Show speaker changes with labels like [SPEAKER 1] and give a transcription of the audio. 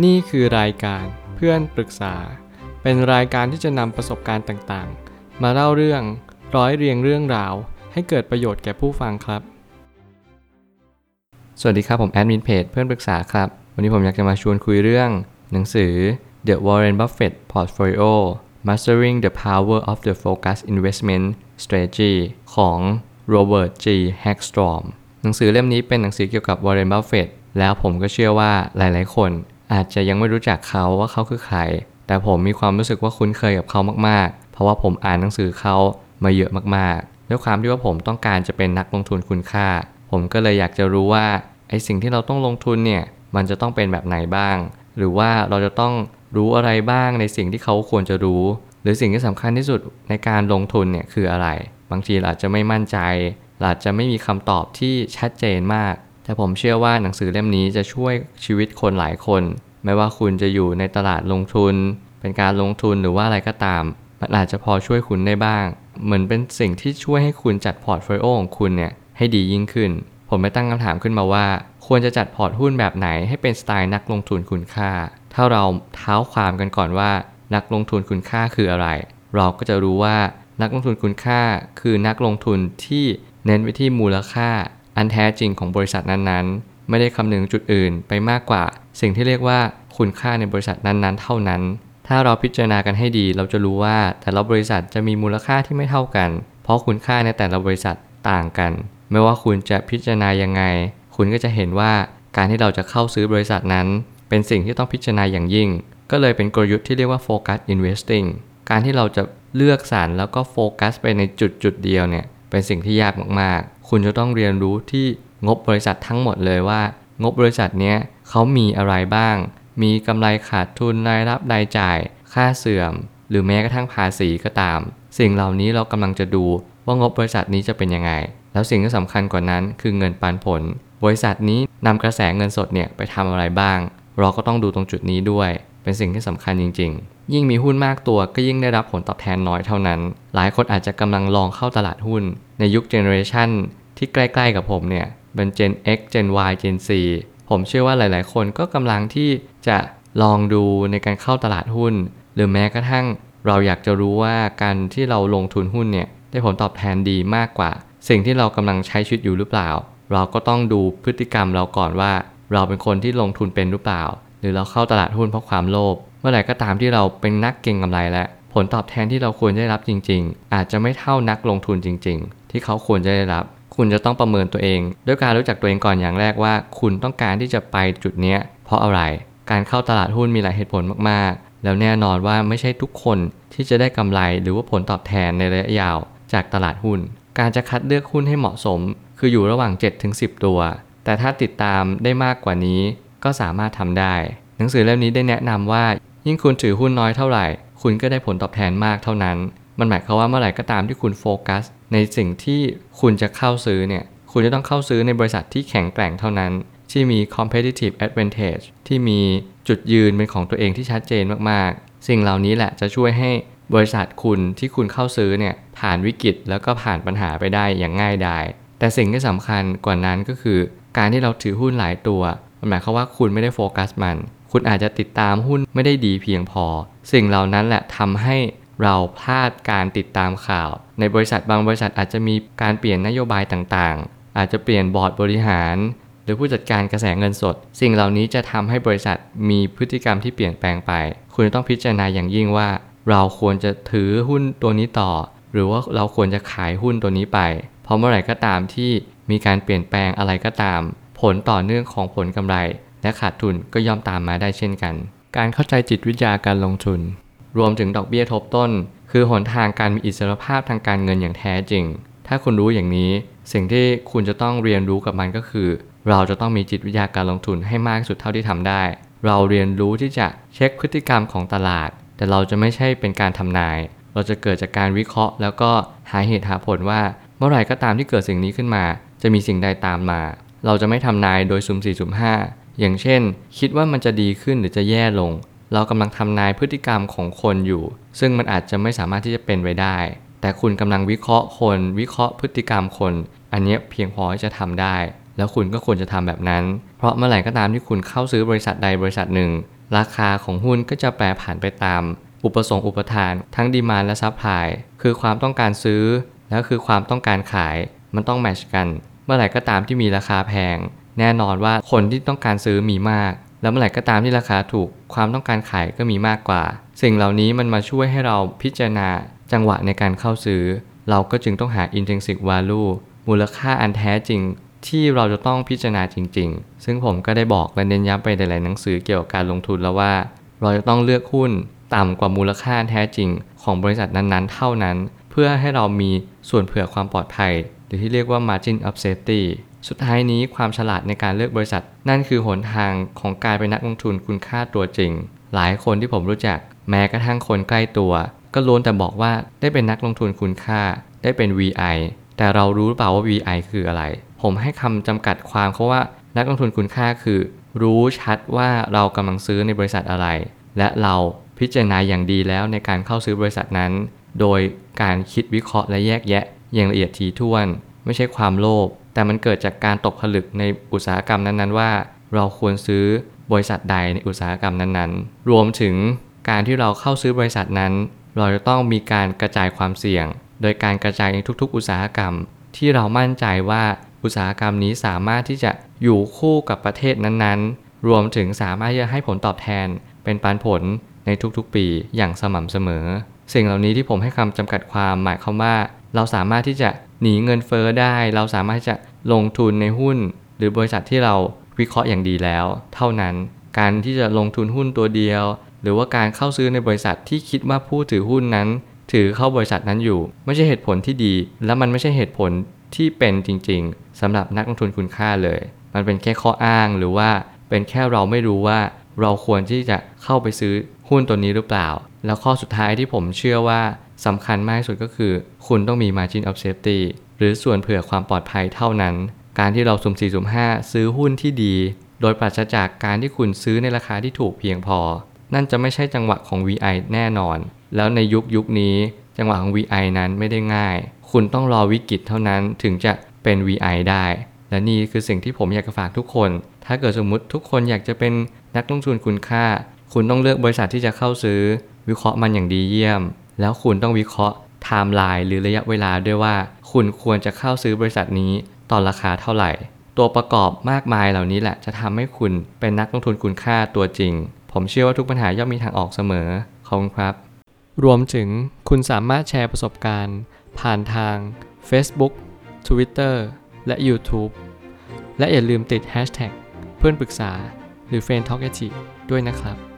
[SPEAKER 1] นี่คือรายการเพื่อนปรึกษา เป็นรายการที่จะนำประสบการณ์ต่างๆ มาเล่าเรื่องร้อยเรียงเรื่องราว ให้เกิดประโยชน์แก่ผู้ฟังครับ สวัสดีครับผมแอดมินเพจเพื่อนปรึกษาครับ วันนี้ผมอยากจะมาชวนคุยเรื่อง หนังสือ The Warren Buffett Portfolio Mastering the Power of the Focus Investment Strategy ของ Robert G. Hagstrom หนังสือเล่มนี้เป็นหนังสือเกี่ยวกับ Warren Buffett แล้วผมก็เชื่อว่าหลายๆ คน อาจจะยังไม่รู้จักเขาว่าเขาคือใคร แต่ผมมีความรู้สึกว่าคุ้นเคยกับเขามากๆ เพราะว่าผมอ่านหนังสือเขามาเยอะมากๆ ด้วยความที่ว่าผมต้องการจะเป็นนักลงทุนคุณค่า ผมก็เลยอยากจะรู้ว่าไอสิ่งที่เราต้องลงทุนเนี่ยมันจะต้องเป็นแบบไหนบ้าง หรือว่าเราจะต้องรู้อะไรบ้างในสิ่งที่เขาควรจะรู้ หรือสิ่งที่สำคัญที่สุดในการลงทุนเนี่ยคืออะไร บางทีเราอาจจะไม่มั่นใจเราอาจจะไม่มีคำตอบที่ชัดเจนมาก แต่ผมเชื่อว่าหนังสือเล่มนี้จะช่วยชีวิตคนหลายคน ไม่ว่าคุณจะอยู่ในตลาดลงทุน เป็นการลงทุนหรือว่าอะไรก็ตาม มันอาจจะพอช่วยคุณได้บ้าง เหมือนเป็นสิ่งที่ช่วยให้คุณจัด portfolio ของคุณเนี่ยให้ดียิ่งขึ้น ผมไปตั้งคำถามขึ้นมาว่า ควรจะจัดพอร์ตหุ้นแบบไหนให้เป็นสไตล์นักลงทุนคุณค่า ถ้าเราเท้าความกันก่อนว่า นักลงทุนคุณค่าคืออะไร เราก็จะรู้ว่านักลงทุนคุณค่า คือนักลงทุนที่เน้นไปที่มูลค่า อันแท้จริงของบริษัทนั้นๆ ไม่ได้คำนึงจุดอื่นไปมากกว่า สิ่งที่เรียกว่าคุณค่าในบริษัทนั้นๆ เท่านั้น ถ้าเราพิจารณากันให้ดีเราจะรู้ว่าแต่ละบริษัทจะมีมูลค่าที่ไม่เท่ากัน เพราะคุณค่าในแต่ละบริษัทต่างกัน ไม่ว่าคุณจะพิจารณายังไง คุณก็จะเห็นว่าการที่เราจะเข้าซื้อบริษัทนั้น เป็นสิ่งที่ต้องพิจารณาอย่างยิ่ง ก็เลยเป็นกลยุทธ์ที่เรียกว่า focus investing การที่เราจะเลือกสรรแล้วก็โฟกัสไปในจุดจุดเดียวเนี่ยเป็นสิ่งที่ยากมาก คุณจะต้องเรียนรู้ที่งบบริษัททั้งหมดเลยว่า งบบริษัทเนี้ยเขามีอะไรบ้าง มีกำไรขาดทุนรายรับรายจ่าย ค่าเสื่อม หรือแม้กระทั่งภาษีก็ตาม สิ่งเหล่านี้เรากำลังจะดูว่างบบริษัทนี้จะเป็นยังไง แล้วสิ่งที่สำคัญกว่านั้นคือเงินปันผล บริษัทนี้นำกระแสเงินสดเนี่ยไปทำอะไรบ้าง เราก็ต้องดูตรงจุดนี้ด้วย เป็นสิ่งที่สำคัญจริง ๆ ยิ่งมีหุ้นมากตัวก็ยิ่งได้รับผลตอบแทนน้อยเท่านั้น หลายคนอาจจะกำลังลองเข้าตลาดหุ้น ในยุคเจเนอเรชัน ที่ใกล้ๆกับผมเนี่ยเป็น Gen X Gen Y Gen Z ผมเชื่อว่าหลายๆ คนก็กำลังที่จะลองดูในการเข้าตลาดหุ้น หรือแม้กระทั่งเราอยากจะรู้ว่าการที่เราลงทุนหุ้นเนี่ยได้ผลตอบแทนดีมากกว่า สิ่งที่เรากำลังใช้ชีวิตอยู่หรือเปล่า เราก็ต้องดูพฤติกรรมเราก่อนว่า เราเป็นคนที่ลงทุนเป็นหรือเปล่า หรือเราเข้าตลาดหุ้นเพราะความโลภเมื่อไหร่ก็ตามที่เราเป็นนักเก็งกำไรแล้วผลตอบแทนที่เราควรได้รับจริง ๆ อาจจะไม่เท่านักลงทุนจริง ๆ ที่เขาควรจะได้รับ คุณจะต้องประเมินตัวเอง ด้วยการรู้จักตัวเองก่อนอย่างแรกว่า คุณต้องการที่จะไปจุดนี้เพราะอะไร การเข้าตลาดหุ้นมีหลายเหตุผลมากๆ แล้วแน่นอนว่าไม่ใช่ทุกคนที่จะได้กำไรหรือว่าผลตอบแทนในระยะยาวจากตลาดหุ้น การจะคัดเลือกหุ้นให้เหมาะสม คืออยู่ระหว่าง 7-10 ตัว แต่ถ้าติดตามได้มากกว่านี้ก็สามารถทำได้ หนังสือเล่มนี้ได้แนะนำว่า ยิ่งคุณถือหุ้นน้อยเท่าไหร่ คุณก็ได้ผลตอบแทนมากเท่านั้น มันหมายความว่าเมื่อไหร่ก็ตามที่คุณโฟกัส ในสิ่งที่คุณจะเข้าซื้อเนี่ย คุณจะต้องเข้าซื้อในบริษัทที่แข็งแกร่งเท่านั้น ที่มี competitive advantage ที่มีจุดยืนเป็นของตัวเองที่ชัดเจนมากๆ สิ่งเหล่านี้แหละจะช่วยให้บริษัทคุณที่คุณเข้าซื้อเนี่ยผ่านวิกฤตแล้วก็ผ่านปัญหาไปได้อย่างง่ายดายแต่สิ่งที่สำคัญกว่านั้นก็คือ การที่เราถือหุ้นหลายตัวมันหมายความว่าคุณไม่ได้โฟกัสมัน คุณอาจจะติดตามหุ้นไม่ได้ดีเพียงพอ สิ่งเหล่านั้นแหละทำให้ เราพลาดการติดตามข่าว ในบริษัทบางบริษัทอาจจะมีการเปลี่ยนนโยบายต่างๆ อาจจะเปลี่ยนบอร์ดบริหาร หรือผู้จัดการกระแสเงินสด สิ่งเหล่านี้จะทำให้บริษัทมีพฤติกรรมที่เปลี่ยนแปลงไป คุณต้องพิจารณาอย่างยิ่งว่า เราควรจะถือหุ้นตัวนี้ต่อ หรือว่าเราควรจะขายหุ้นตัวนี้ไป เพราะเมื่อไหร่ก็ตามที่มีการเปลี่ยนแปลงอะไรก็ตาม ผลต่อเนื่องของผลกำไร และขาดทุนก็ย่อมตามมาได้เช่นกัน การเข้าใจจิตวิทยาการลงทุน รวมถึงดอกเบี้ยทบต้น คือหนทางการมีอิสรภาพทางการเงินอย่างแท้จริง ถ้าคุณรู้อย่างนี้ สิ่งที่คุณจะต้องเรียนรู้กับมันก็คือ เราจะต้องมีจิตวิทยาการลงทุนให้มากที่สุดเท่าที่ทำได้ เราเรียนรู้ที่จะเช็คพฤติกรรมของตลาด แต่เราจะไม่ใช่เป็นการทำนาย เราจะเกิดจากการวิเคราะห์ แล้วก็หาเหตุหาผลว่า เมื่อไหร่ก็ตามที่เกิดสิ่งนี้ขึ้นมา จะมีสิ่งใดตามมา เราจะไม่ทำนายโดยสุ่มสี่สุ่มห้าอย่างเช่น คิดว่ามันจะดีขึ้นหรือจะแย่ลง เรากำลังทำนายพฤติกรรมของคนอยู่ ซึ่งมันอาจจะไม่สามารถที่จะเป็นไปได้ แต่คุณกำลังวิเคราะห์คน วิเคราะห์พฤติกรรมคน อันนี้เพียงพอที่จะทำได้ แล้วคุณก็ควรจะทำแบบนั้น เพราะเมื่อไหร่ก็ตามที่คุณเข้าซื้อบริษัทใดบริษัทหนึ่ง ราคาของหุ้นก็จะแปรผันไปตาม อุปสงค์อุปทานทั้ง demand และ supply คือความต้องการซื้อ แล้วคือความต้องการขายมันต้อง match กัน เมื่อไหร่ก็ตามที่มีราคาแพงแน่นอนว่าคนที่ต้องการซื้อมีมาก แล้วเมื่อไหร่ก็ตามที่ราคาถูกความต้องการขายก็มีมากกว่า สิ่งเหล่านี้มันมาช่วยให้เราพิจารณาจังหวะในการเข้าซื้อ เราก็จึงต้องหา intrinsic value มูลค่าอันแท้จริง ที่เราจะต้องพิจารณาจริง ๆ ซึ่งผมก็ได้บอกและเน้นย้ำไปในหลายหนังสือเกี่ยวกับการลงทุนแล้วว่า เราจะต้องเลือกหุ้นต่ำกว่ามูลค่าแท้จริง ของบริษัทนั้นๆ เท่านั้น เพื่อให้เรามีส่วนเผื่อความปลอดภัย หรือที่เรียกว่า margin of safety สุดท้ายนี้ความฉลาดในการเลือกบริษัท นั่นคือหนทางของการเป็นนักลงทุนคุณค่าตัวจริง หลายคนที่ผมรู้จัก แม้กระทั่งคนใกล้ตัว ก็ล้วนแต่บอกว่าได้เป็นนักลงทุนคุณค่า ได้เป็น VI แต่เรารู้เปล่าว่า VI คืออะไร ผมให้คำจำกัดความเขาว่านักลงทุนคุณค่าคือ รู้ชัดว่าเรากำลังซื้อในบริษัทอะไร และเราพิจารณาอย่างดีแล้วในการเข้าซื้อบริษัทนั้น โดยการคิดวิเคราะห์และแยกแยะอย่างละเอียดถี่ถ้วน ไม่ใช่ความโลภ แต่มันเกิดจากการตกผลึกในอุตสาหกรรมนั้นๆ ว่า เราควรซื้อบริษัทใดในอุตสาหกรรมนั้นๆ รวมถึงการที่เราเข้าซื้อบริษัทนั้น เราจะต้องมีการกระจายความเสี่ยง โดยการกระจายในทุกๆ อุตสาหกรรม ที่เรามั่นใจว่าอุตสาหกรรมนี้สามารถที่จะอยู่คู่กับประเทศนั้นๆ รวมถึงสามารถที่จะให้ผลตอบแทน เป็นปันผลในทุกๆ ปีอย่างสม่ำเสมอ สิ่งเหล่านี้ที่ผมให้คำจำกัดความหมายความว่า เราสามารถที่จะหนีเงินเฟอ้อได้ เราสามารถที่จะลงทุนในหุ้น หรือบริษัทที่เราวิเคราะห์อย่างดีแล้ว เท่านั้นการที่จะลงทุนหุ้นตัวเดียว หรือว่าการเข้าซื้อในบริษัทที่คิดว่าผู้ถือหุ้นนั้น ถือเข้าบริษัทนั้นอยู่ ไม่ใช่เหตุผลที่ดี และมันไม่ใช่เหตุผลที่เป็นจริง ๆสำหรับนักลงทุนคุณค่าเลย มันเป็นแค่ข้ออ้างหรือว่าเป็นแค่เราไม่รู้ว่าเราควรที่จะเข้าไปซื้อหุ้นตัวนี้หรือเปล่า แล้วข้อสุดท้ายที่ผมเชื่อว่า สำคัญมากที่สุดก็คือ คุณต้องมี margin of safety หรือส่วนเผื่อความปลอดภัยเท่านั้น การที่เราสุ่ม4สุ่ม5ซื้อหุ้นที่ดี โดยปราศจากการที่คุณซื้อในราคาที่ถูกเพียงพอ นั่นจะไม่ใช่จังหวะของ VI แน่นอน แล้วในยุคยุคนี้จังหวะของ VI นั้นไม่ได้ง่าย คุณต้องรอวิกฤตเท่านั้นถึงจะเป็น VI ได้ และนี่คือสิ่งที่ผมอยากจะฝากทุกคน ถ้าเกิดสมมุติทุกคนอยากจะเป็นนักลงทุนคุณค่า คุณต้องเลือกบริษัทที่จะเข้าซื้อ วิเคราะห์มันอย่างดีเยี่ยม แล้วคุณต้องวิเคราะห์ไทม์ไลน์หรือระยะเวลาด้วยว่า คุณควรจะเข้าซื้อบริษัทนี้ตอนราคาเท่าไหร่ ตัวประกอบมากมายเหล่านี้แหละจะทำให้คุณเป็นนักลงทุนคุณค่าตัวจริง ผมเชื่อว่าทุกปัญหาย่อมมีทางออกเสมอขอบคุณครับ รวมถึงคุณสามารถแชร์ประสบการณ์ ผ่านทาง Facebook Twitter และ YouTube และอย่าลืมติด Hashtag เพื่อนปรึกษาหรือ f r ร e n d t a l k a ด้วยนะครับ